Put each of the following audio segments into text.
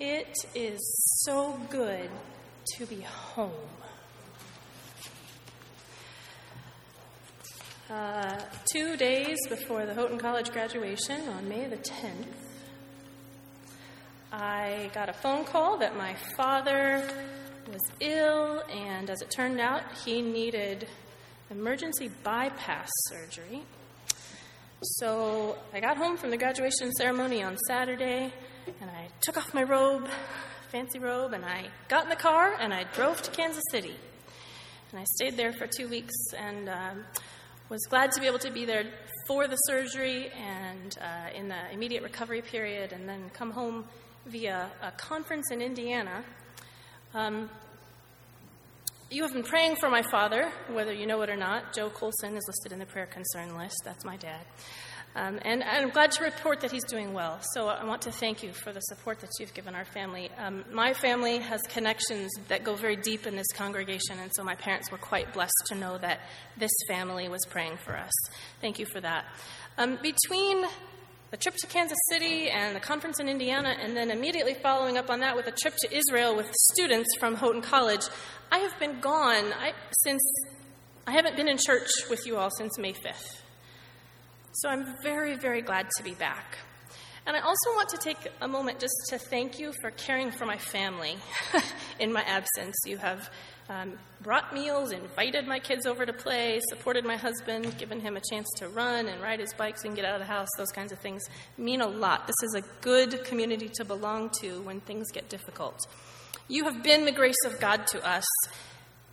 It is so good to be home. Uh, two days before the Houghton College graduation, on May the 10th, I got a phone call that my father was ill, and as it turned out, he needed emergency bypass surgery. So I got home from the graduation ceremony on Saturday, and I took off my robe, fancy robe, and I got in the car and I drove to Kansas City. And I stayed there for two weeks and um, was glad to be able to be there for the surgery and uh, in the immediate recovery period, and then come home via a conference in Indiana. Um, you have been praying for my father, whether you know it or not. Joe Colson is listed in the prayer concern list. That's my dad. Um, and I'm glad to report that he's doing well. So I want to thank you for the support that you've given our family. Um, my family has connections that go very deep in this congregation, and so my parents were quite blessed to know that this family was praying for us. Thank you for that. Um, between the trip to Kansas City and the conference in Indiana, and then immediately following up on that with a trip to Israel with students from Houghton College, I have been gone I, since I haven't been in church with you all since May 5th. So I'm very, very glad to be back. And I also want to take a moment just to thank you for caring for my family in my absence. You have um, brought meals, invited my kids over to play, supported my husband, given him a chance to run and ride his bikes and get out of the house. Those kinds of things mean a lot. This is a good community to belong to when things get difficult. You have been the grace of God to us,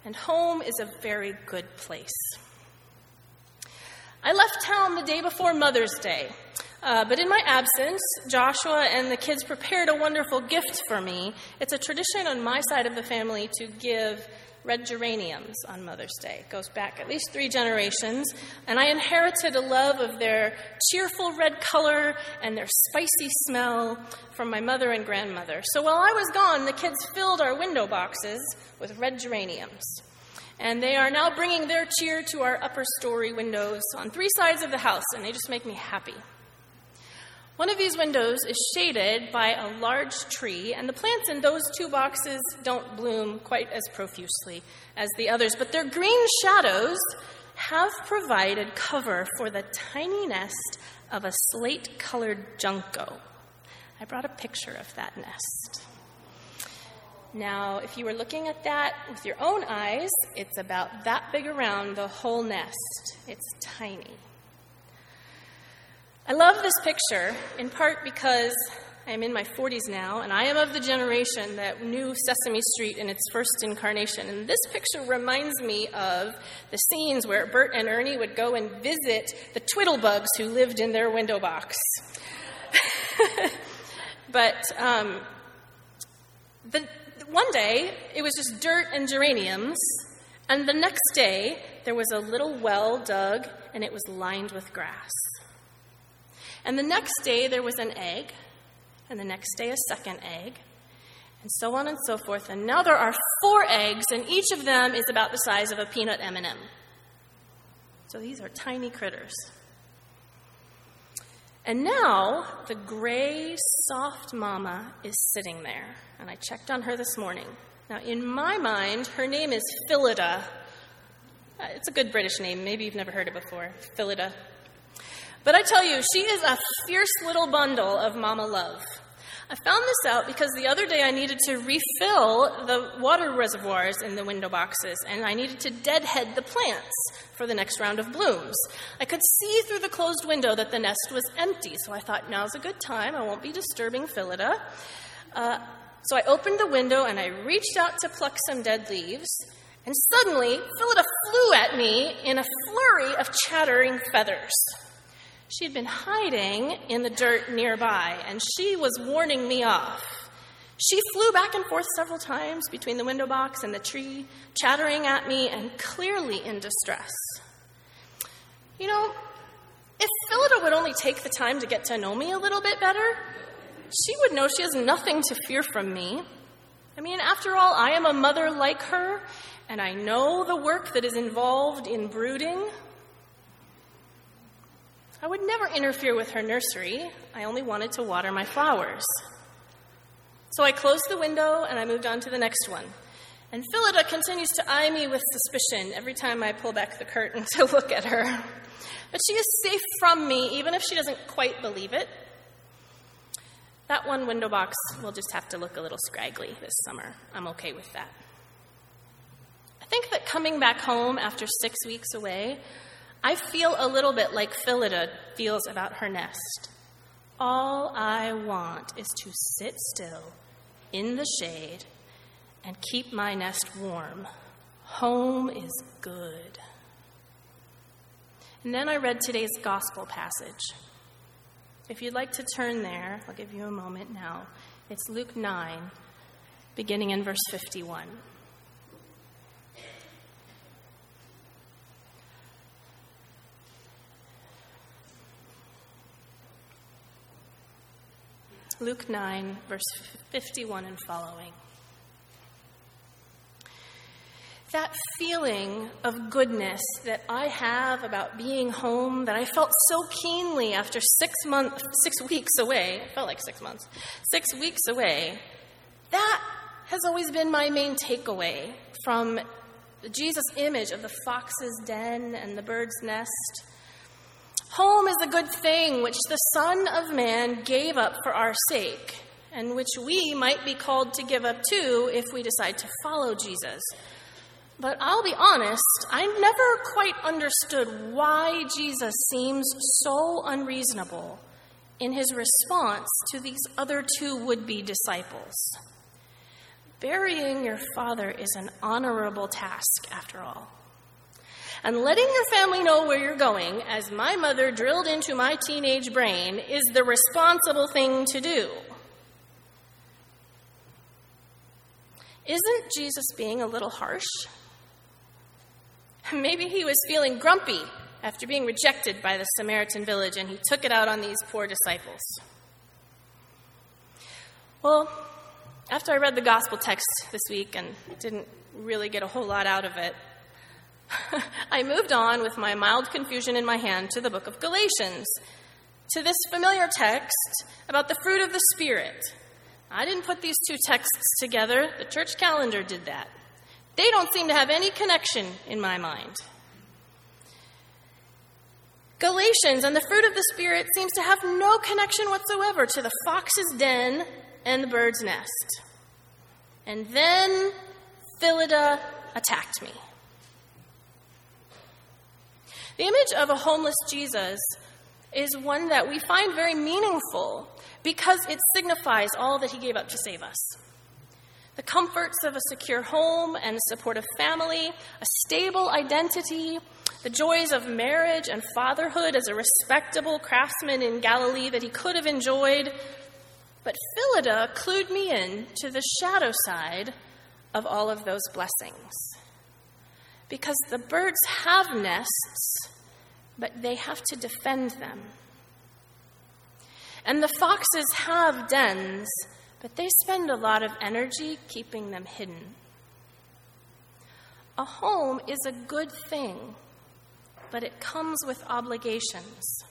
and home is a very good place. I left town the day before Mother's Day. Uh, but in my absence, Joshua and the kids prepared a wonderful gift for me. It's a tradition on my side of the family to give red geraniums on Mother's Day. It goes back at least three generations. And I inherited a love of their cheerful red color and their spicy smell from my mother and grandmother. So while I was gone, the kids filled our window boxes with red geraniums. And they are now bringing their cheer to our upper story windows on three sides of the house, and they just make me happy. One of these windows is shaded by a large tree, and the plants in those two boxes don't bloom quite as profusely as the others, but their green shadows have provided cover for the tiny nest of a slate colored junco. I brought a picture of that nest. Now, if you were looking at that with your own eyes, it's about that big around the whole nest. It's tiny. I love this picture in part because I'm in my 40s now, and I am of the generation that knew Sesame Street in its first incarnation. And this picture reminds me of the scenes where Bert and Ernie would go and visit the Twiddlebugs who lived in their window box. but um, the, one day, it was just dirt and geraniums, and the next day, there was a little well dug, and it was lined with grass. And the next day there was an egg, and the next day a second egg, and so on and so forth. And now there are four eggs, and each of them is about the size of a peanut M&M. So these are tiny critters. And now the gray, soft mama is sitting there, and I checked on her this morning. Now, in my mind, her name is Phillida. Uh, it's a good British name. Maybe you've never heard it before. Phillida. But I tell you, she is a fierce little bundle of mama love. I found this out because the other day I needed to refill the water reservoirs in the window boxes, and I needed to deadhead the plants for the next round of blooms. I could see through the closed window that the nest was empty, so I thought, now's a good time. I won't be disturbing Phillida. Uh, so I opened the window and I reached out to pluck some dead leaves, and suddenly Phillida flew at me in a flurry of chattering feathers. She had been hiding in the dirt nearby, and she was warning me off. She flew back and forth several times between the window box and the tree, chattering at me and clearly in distress. You know, if Phillida would only take the time to get to know me a little bit better, she would know she has nothing to fear from me. I mean, after all, I am a mother like her, and I know the work that is involved in brooding, I would never interfere with her nursery. I only wanted to water my flowers. So I closed the window and I moved on to the next one. And Phillida continues to eye me with suspicion every time I pull back the curtain to look at her. But she is safe from me, even if she doesn't quite believe it. That one window box will just have to look a little scraggly this summer. I'm okay with that. I think that coming back home after six weeks away, I feel a little bit like Phillida feels about her nest. All I want is to sit still in the shade and keep my nest warm. Home is good. And then I read today's gospel passage. If you'd like to turn there, I'll give you a moment now. It's Luke 9, beginning in verse 51. Luke 9, verse 51 and following. that feeling of goodness that I have about being home that I felt so keenly after six months, six weeks away, it felt like six months, six weeks away, that has always been my main takeaway from Jesus image of the fox's den and the bird's nest. Home is a good thing which the Son of Man gave up for our sake, and which we might be called to give up too if we decide to follow Jesus. But I'll be honest, I never quite understood why Jesus seems so unreasonable in his response to these other two would be disciples. Burying your father is an honorable task, after all. And letting your family know where you're going, as my mother drilled into my teenage brain, is the responsible thing to do. Isn't Jesus being a little harsh? Maybe he was feeling grumpy after being rejected by the Samaritan village and he took it out on these poor disciples. Well, after I read the gospel text this week and didn't really get a whole lot out of it, I moved on with my mild confusion in my hand to the book of Galatians, to this familiar text about the fruit of the Spirit. I didn't put these two texts together, the church calendar did that. They don't seem to have any connection in my mind. Galatians and the fruit of the Spirit seems to have no connection whatsoever to the fox's den and the bird's nest. And then Phillida attacked me. The image of a homeless Jesus is one that we find very meaningful because it signifies all that he gave up to save us the comforts of a secure home and supportive family, a stable identity, the joys of marriage and fatherhood as a respectable craftsman in Galilee that he could have enjoyed. But Phillida clued me in to the shadow side of all of those blessings. Because the birds have nests, but they have to defend them. And the foxes have dens, but they spend a lot of energy keeping them hidden. A home is a good thing, but it comes with obligations.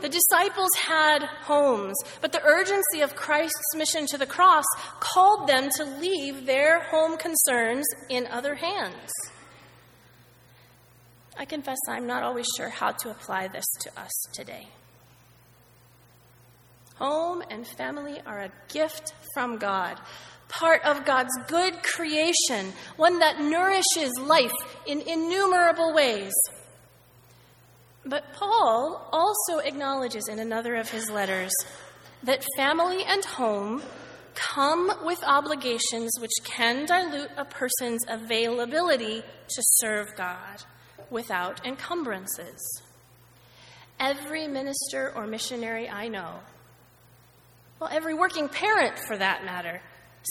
The disciples had homes, but the urgency of Christ's mission to the cross called them to leave their home concerns in other hands. I confess I'm not always sure how to apply this to us today. Home and family are a gift from God, part of God's good creation, one that nourishes life in innumerable ways. But Paul also acknowledges in another of his letters that family and home come with obligations which can dilute a person's availability to serve God without encumbrances. Every minister or missionary I know well, every working parent for that matter,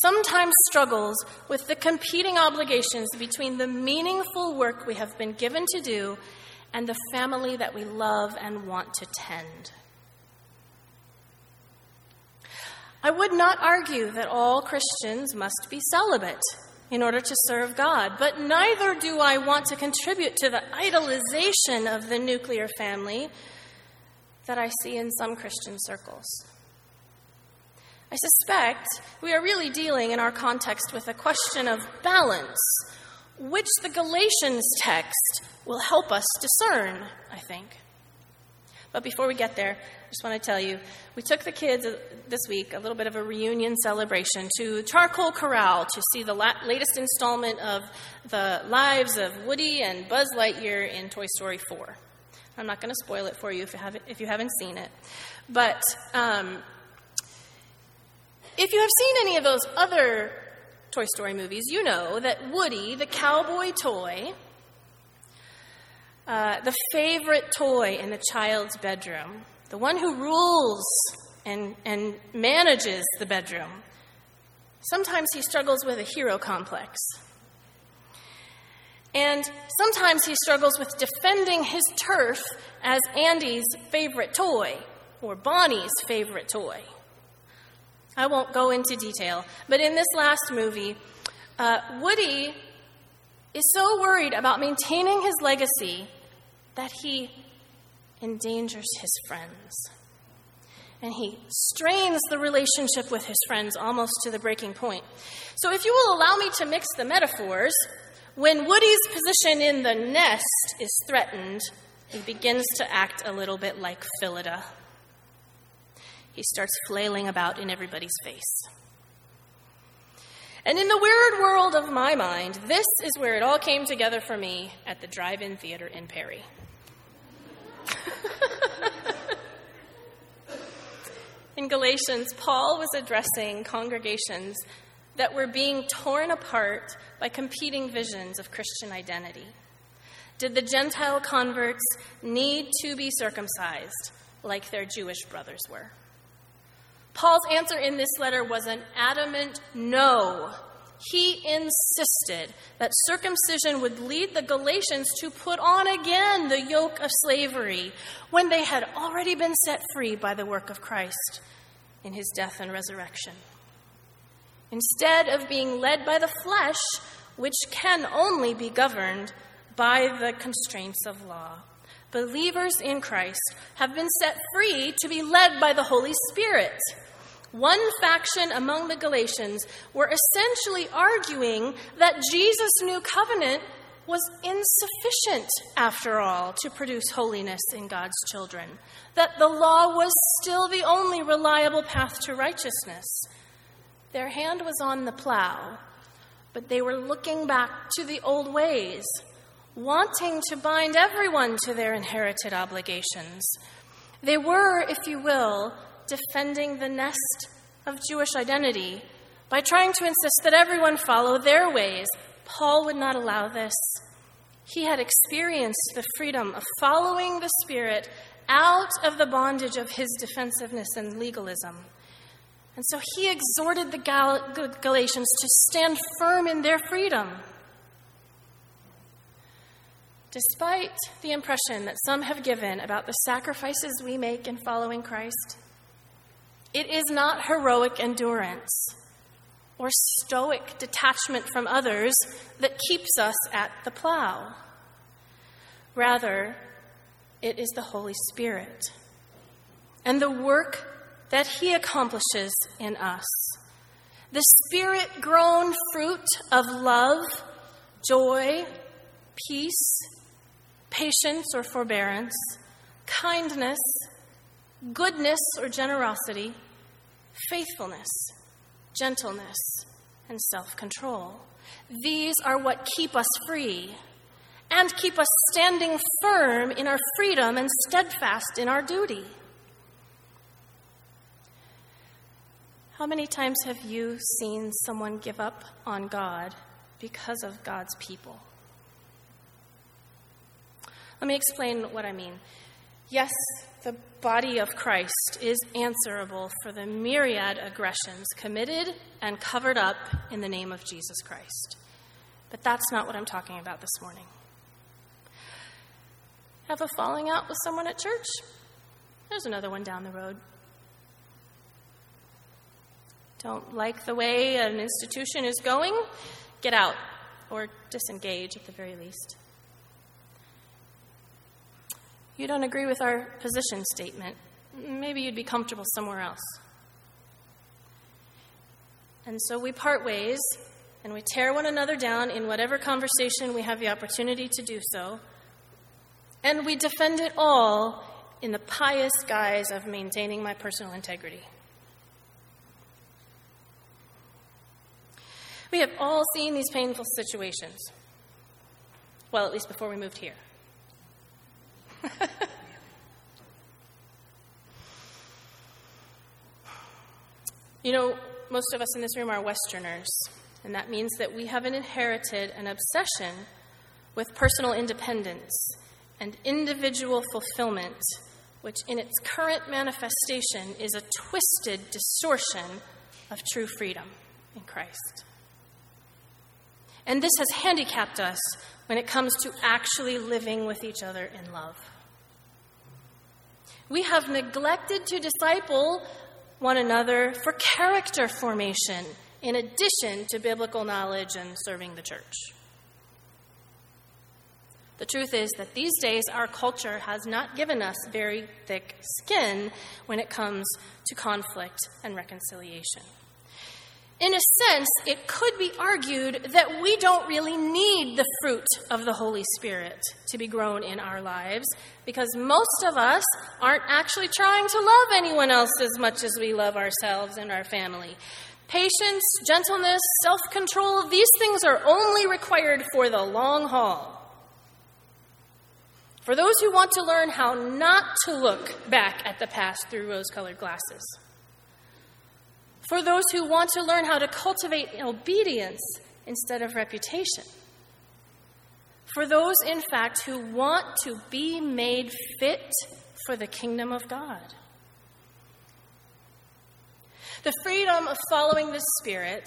sometimes struggles with the competing obligations between the meaningful work we have been given to do and the family that we love and want to tend. I would not argue that all Christians must be celibate in order to serve God, but neither do I want to contribute to the idolization of the nuclear family that I see in some Christian circles. I suspect we are really dealing in our context with a question of balance, which the Galatians text will help us discern, I think. But before we get there, I just want to tell you we took the kids this week, a little bit of a reunion celebration, to Charcoal Corral to see the la- latest installment of the lives of Woody and Buzz Lightyear in Toy Story 4. I'm not going to spoil it for you if you haven't, if you haven't seen it. But um, if you have seen any of those other Toy Story movies, you know that Woody, the cowboy toy, uh, the favorite toy in the child's bedroom, the one who rules and, and manages the bedroom, sometimes he struggles with a hero complex. And sometimes he struggles with defending his turf as Andy's favorite toy or Bonnie's favorite toy. I won't go into detail, but in this last movie, uh, Woody is so worried about maintaining his legacy that he endangers his friends. And he strains the relationship with his friends almost to the breaking point. So, if you will allow me to mix the metaphors, when Woody's position in the nest is threatened, he begins to act a little bit like Phillida. He starts flailing about in everybody's face. And in the weird world of my mind, this is where it all came together for me at the drive in theater in Perry. in Galatians, Paul was addressing congregations that were being torn apart by competing visions of Christian identity. Did the Gentile converts need to be circumcised like their Jewish brothers were? Paul's answer in this letter was an adamant no. He insisted that circumcision would lead the Galatians to put on again the yoke of slavery when they had already been set free by the work of Christ in his death and resurrection. Instead of being led by the flesh, which can only be governed by the constraints of law, believers in Christ have been set free to be led by the Holy Spirit one faction among the Galatians were essentially arguing that Jesus' new covenant was insufficient, after all, to produce holiness in God's children, that the law was still the only reliable path to righteousness. Their hand was on the plow, but they were looking back to the old ways, wanting to bind everyone to their inherited obligations. They were, if you will, defending the nest of Jewish identity by trying to insist that everyone follow their ways. Paul would not allow this. He had experienced the freedom of following the Spirit out of the bondage of his defensiveness and legalism. And so he exhorted the Gal- Galatians to stand firm in their freedom. Despite the impression that some have given about the sacrifices we make in following Christ, it is not heroic endurance or stoic detachment from others that keeps us at the plow. Rather, it is the Holy Spirit and the work that He accomplishes in us. The Spirit grown fruit of love, joy, peace, patience or forbearance, kindness, goodness or generosity, faithfulness, gentleness, and self control. These are what keep us free and keep us standing firm in our freedom and steadfast in our duty. How many times have you seen someone give up on God because of God's people? Let me explain what I mean. Yes, the body of Christ is answerable for the myriad aggressions committed and covered up in the name of Jesus Christ. But that's not what I'm talking about this morning. Have a falling out with someone at church? There's another one down the road. Don't like the way an institution is going? Get out or disengage at the very least. You don't agree with our position statement. Maybe you'd be comfortable somewhere else. And so we part ways and we tear one another down in whatever conversation we have the opportunity to do so. And we defend it all in the pious guise of maintaining my personal integrity. We have all seen these painful situations. Well, at least before we moved here. you know, most of us in this room are Westerners, and that means that we have inherited an obsession with personal independence and individual fulfillment, which in its current manifestation is a twisted distortion of true freedom in Christ. And this has handicapped us when it comes to actually living with each other in love. We have neglected to disciple one another for character formation in addition to biblical knowledge and serving the church. The truth is that these days our culture has not given us very thick skin when it comes to conflict and reconciliation. In a sense, it could be argued that we don't really need the fruit of the Holy Spirit to be grown in our lives because most of us aren't actually trying to love anyone else as much as we love ourselves and our family. Patience, gentleness, self control, these things are only required for the long haul. For those who want to learn how not to look back at the past through rose colored glasses for those who want to learn how to cultivate obedience instead of reputation, for those, in fact, who want to be made fit for the kingdom of God. The freedom of following the Spirit,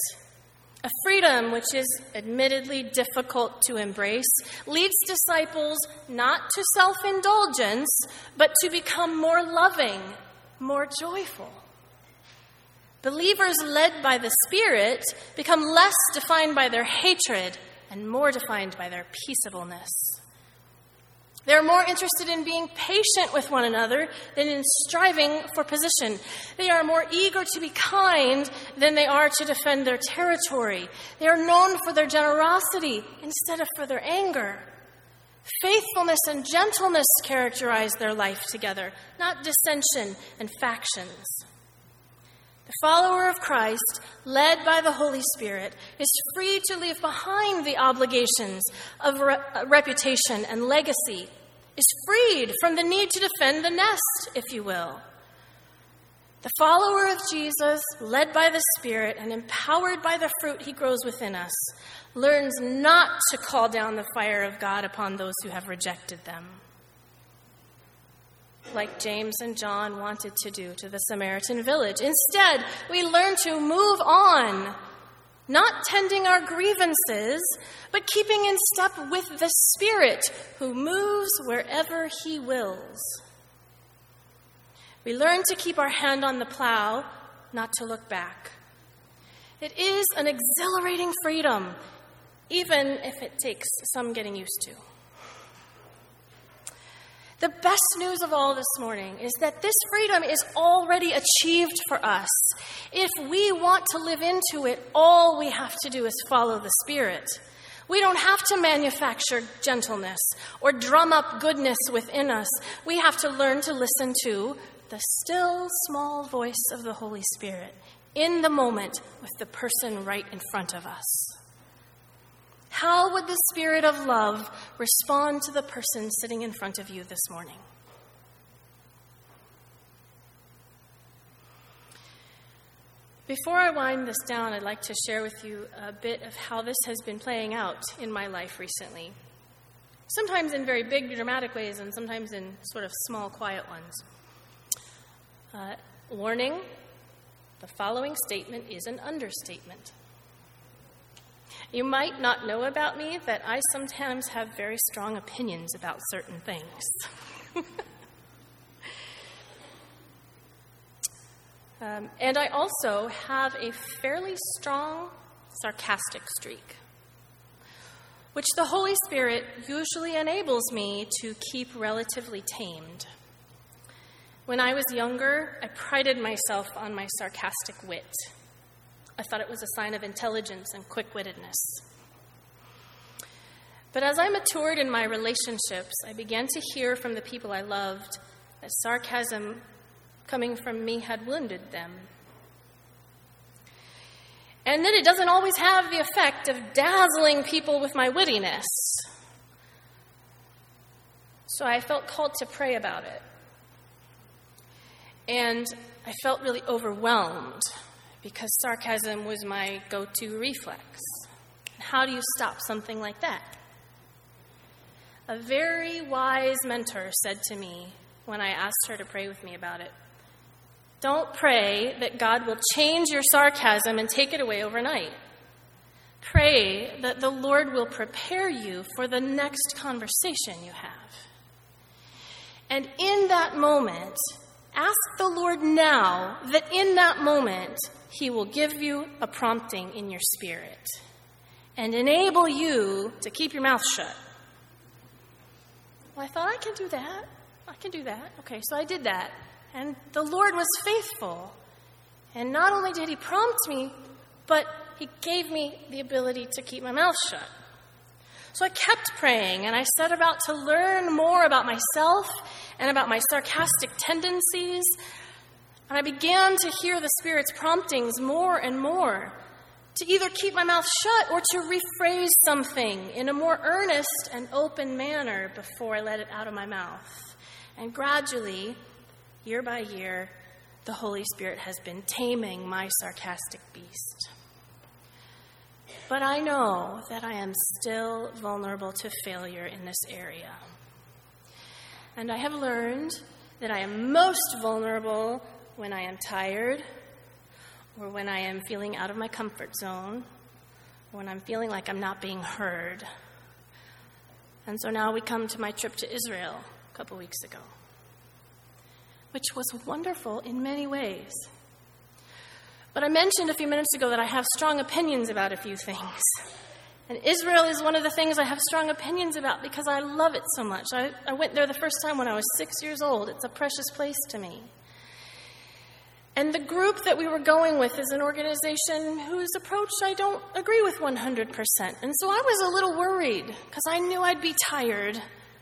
a freedom which is admittedly difficult to embrace, leads disciples not to self indulgence, but to become more loving, more joyful. Believers led by the Spirit become less defined by their hatred and more defined by their peaceableness. They're more interested in being patient with one another than in striving for position. They are more eager to be kind than they are to defend their territory. They are known for their generosity instead of for their anger. Faithfulness and gentleness characterize their life together, not dissension and factions. The follower of Christ, led by the Holy Spirit, is free to leave behind the obligations of re- uh, reputation and legacy, is freed from the need to defend the nest, if you will. The follower of Jesus, led by the Spirit and empowered by the fruit he grows within us, learns not to call down the fire of God upon those who have rejected them like James and John wanted to do to the Samaritan village. Instead, we learn to move on, not tending our grievances, but keeping in step with the Spirit who moves wherever He wills. We learn to keep our hand on the plow, not to look back. It is an exhilarating freedom, even if it takes some getting used to. The best news of all this morning is that this freedom is already achieved for us. If we want to live into it, all we have to do is follow the Spirit. We don't have to manufacture gentleness or drum up goodness within us. We have to learn to listen to the still small voice of the Holy Spirit in the moment with the person right in front of us. How would the Spirit of love respond to the person sitting in front of you this morning? Before I wind this down, I'd like to share with you a bit of how this has been playing out in my life recently. Sometimes in very big, dramatic ways, and sometimes in sort of small, quiet ones. Uh, warning the following statement is an understatement. You might not know about me that I sometimes have very strong opinions about certain things. um, and I also have a fairly strong sarcastic streak, which the Holy Spirit usually enables me to keep relatively tamed. When I was younger, I prided myself on my sarcastic wit. I thought it was a sign of intelligence and quick wittedness. But as I matured in my relationships, I began to hear from the people I loved that sarcasm coming from me had wounded them. And that it doesn't always have the effect of dazzling people with my wittiness. So I felt called to pray about it. And I felt really overwhelmed because sarcasm was my go to reflex. How do you stop something like that? A very wise mentor said to me when I asked her to pray with me about it Don't pray that God will change your sarcasm and take it away overnight. Pray that the Lord will prepare you for the next conversation you have. And in that moment, ask the Lord now that in that moment, He will give you a prompting in your spirit and enable you to keep your mouth shut. Well, I thought I can do that. I can do that. Okay, so I did that. And the Lord was faithful. And not only did He prompt me, but He gave me the ability to keep my mouth shut. So I kept praying and I set about to learn more about myself and about my sarcastic tendencies. And I began to hear the Spirit's promptings more and more to either keep my mouth shut or to rephrase something in a more earnest and open manner before I let it out of my mouth. And gradually, year by year, the Holy Spirit has been taming my sarcastic beast. But I know that I am still vulnerable to failure in this area. And I have learned that I am most vulnerable when I am tired, or when I am feeling out of my comfort zone, or when I'm feeling like I'm not being heard. And so now we come to my trip to Israel a couple weeks ago, which was wonderful in many ways. But I mentioned a few minutes ago that I have strong opinions about a few things. And Israel is one of the things I have strong opinions about because I love it so much. I, I went there the first time when I was six years old. It's a precious place to me. And the group that we were going with is an organization whose approach I don't agree with 100%. And so I was a little worried because I knew I'd be tired.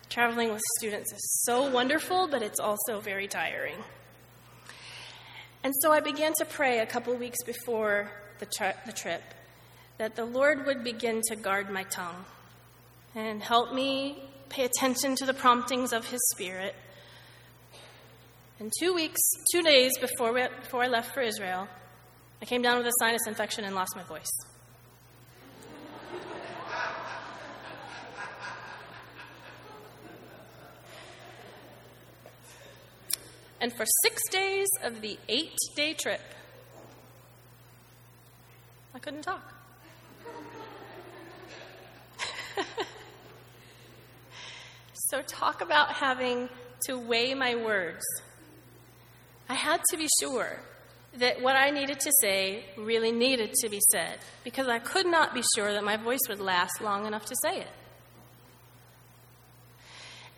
Traveling with students is so wonderful, but it's also very tiring. And so I began to pray a couple weeks before the, tri- the trip that the Lord would begin to guard my tongue and help me pay attention to the promptings of His Spirit. And two weeks, two days before, we, before I left for Israel, I came down with a sinus infection and lost my voice. And for six days of the eight day trip, I couldn't talk. so, talk about having to weigh my words. I had to be sure that what I needed to say really needed to be said because I could not be sure that my voice would last long enough to say it.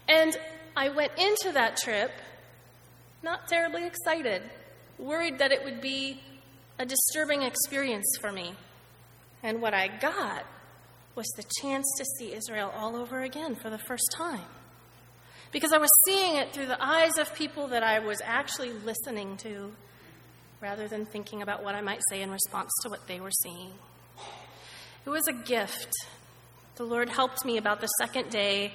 And I went into that trip not terribly excited, worried that it would be a disturbing experience for me. And what I got was the chance to see Israel all over again for the first time. Because I was seeing it through the eyes of people that I was actually listening to rather than thinking about what I might say in response to what they were seeing. It was a gift. The Lord helped me about the second day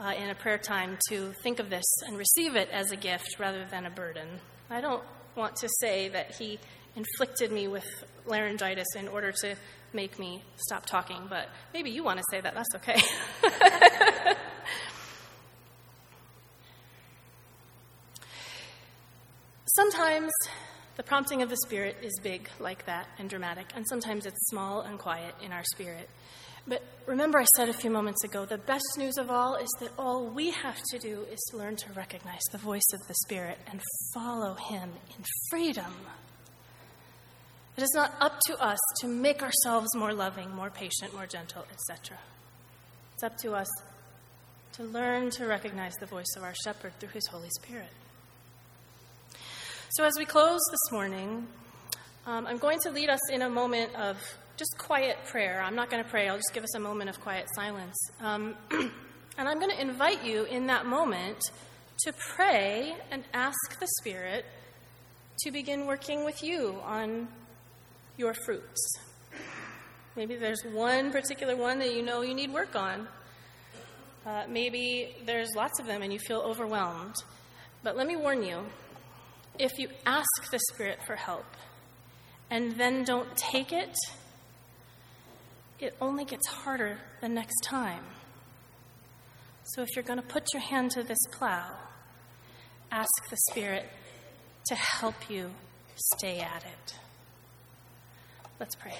uh, in a prayer time to think of this and receive it as a gift rather than a burden. I don't want to say that He inflicted me with laryngitis in order to make me stop talking, but maybe you want to say that. That's okay. sometimes the prompting of the Spirit is big like that and dramatic, and sometimes it's small and quiet in our spirit. But remember, I said a few moments ago the best news of all is that all we have to do is learn to recognize the voice of the Spirit and follow Him in freedom. It is not up to us to make ourselves more loving, more patient, more gentle, etc. It's up to us to learn to recognize the voice of our shepherd through his Holy Spirit. So, as we close this morning, Um, I'm going to lead us in a moment of just quiet prayer. I'm not going to pray, I'll just give us a moment of quiet silence. Um, and I'm going to invite you in that moment to pray and ask the Spirit to begin working with you on your fruits. Maybe there's one particular one that you know you need work on. Uh, maybe there's lots of them and you feel overwhelmed. But let me warn you if you ask the Spirit for help and then don't take it, it only gets harder the next time. So if you're going to put your hand to this plow, ask the Spirit to help you stay at it. Let's pray.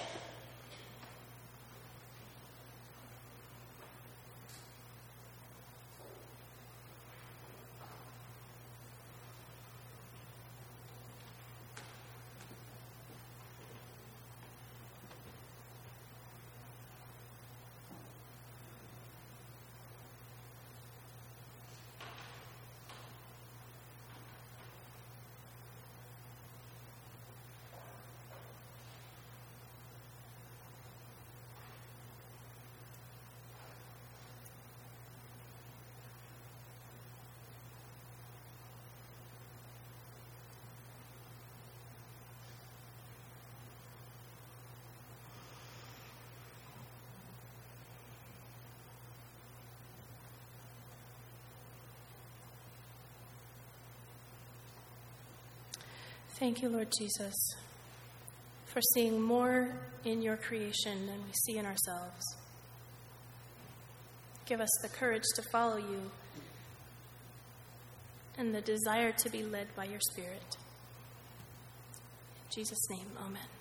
Thank you, Lord Jesus, for seeing more in your creation than we see in ourselves. Give us the courage to follow you and the desire to be led by your Spirit. In Jesus' name, amen.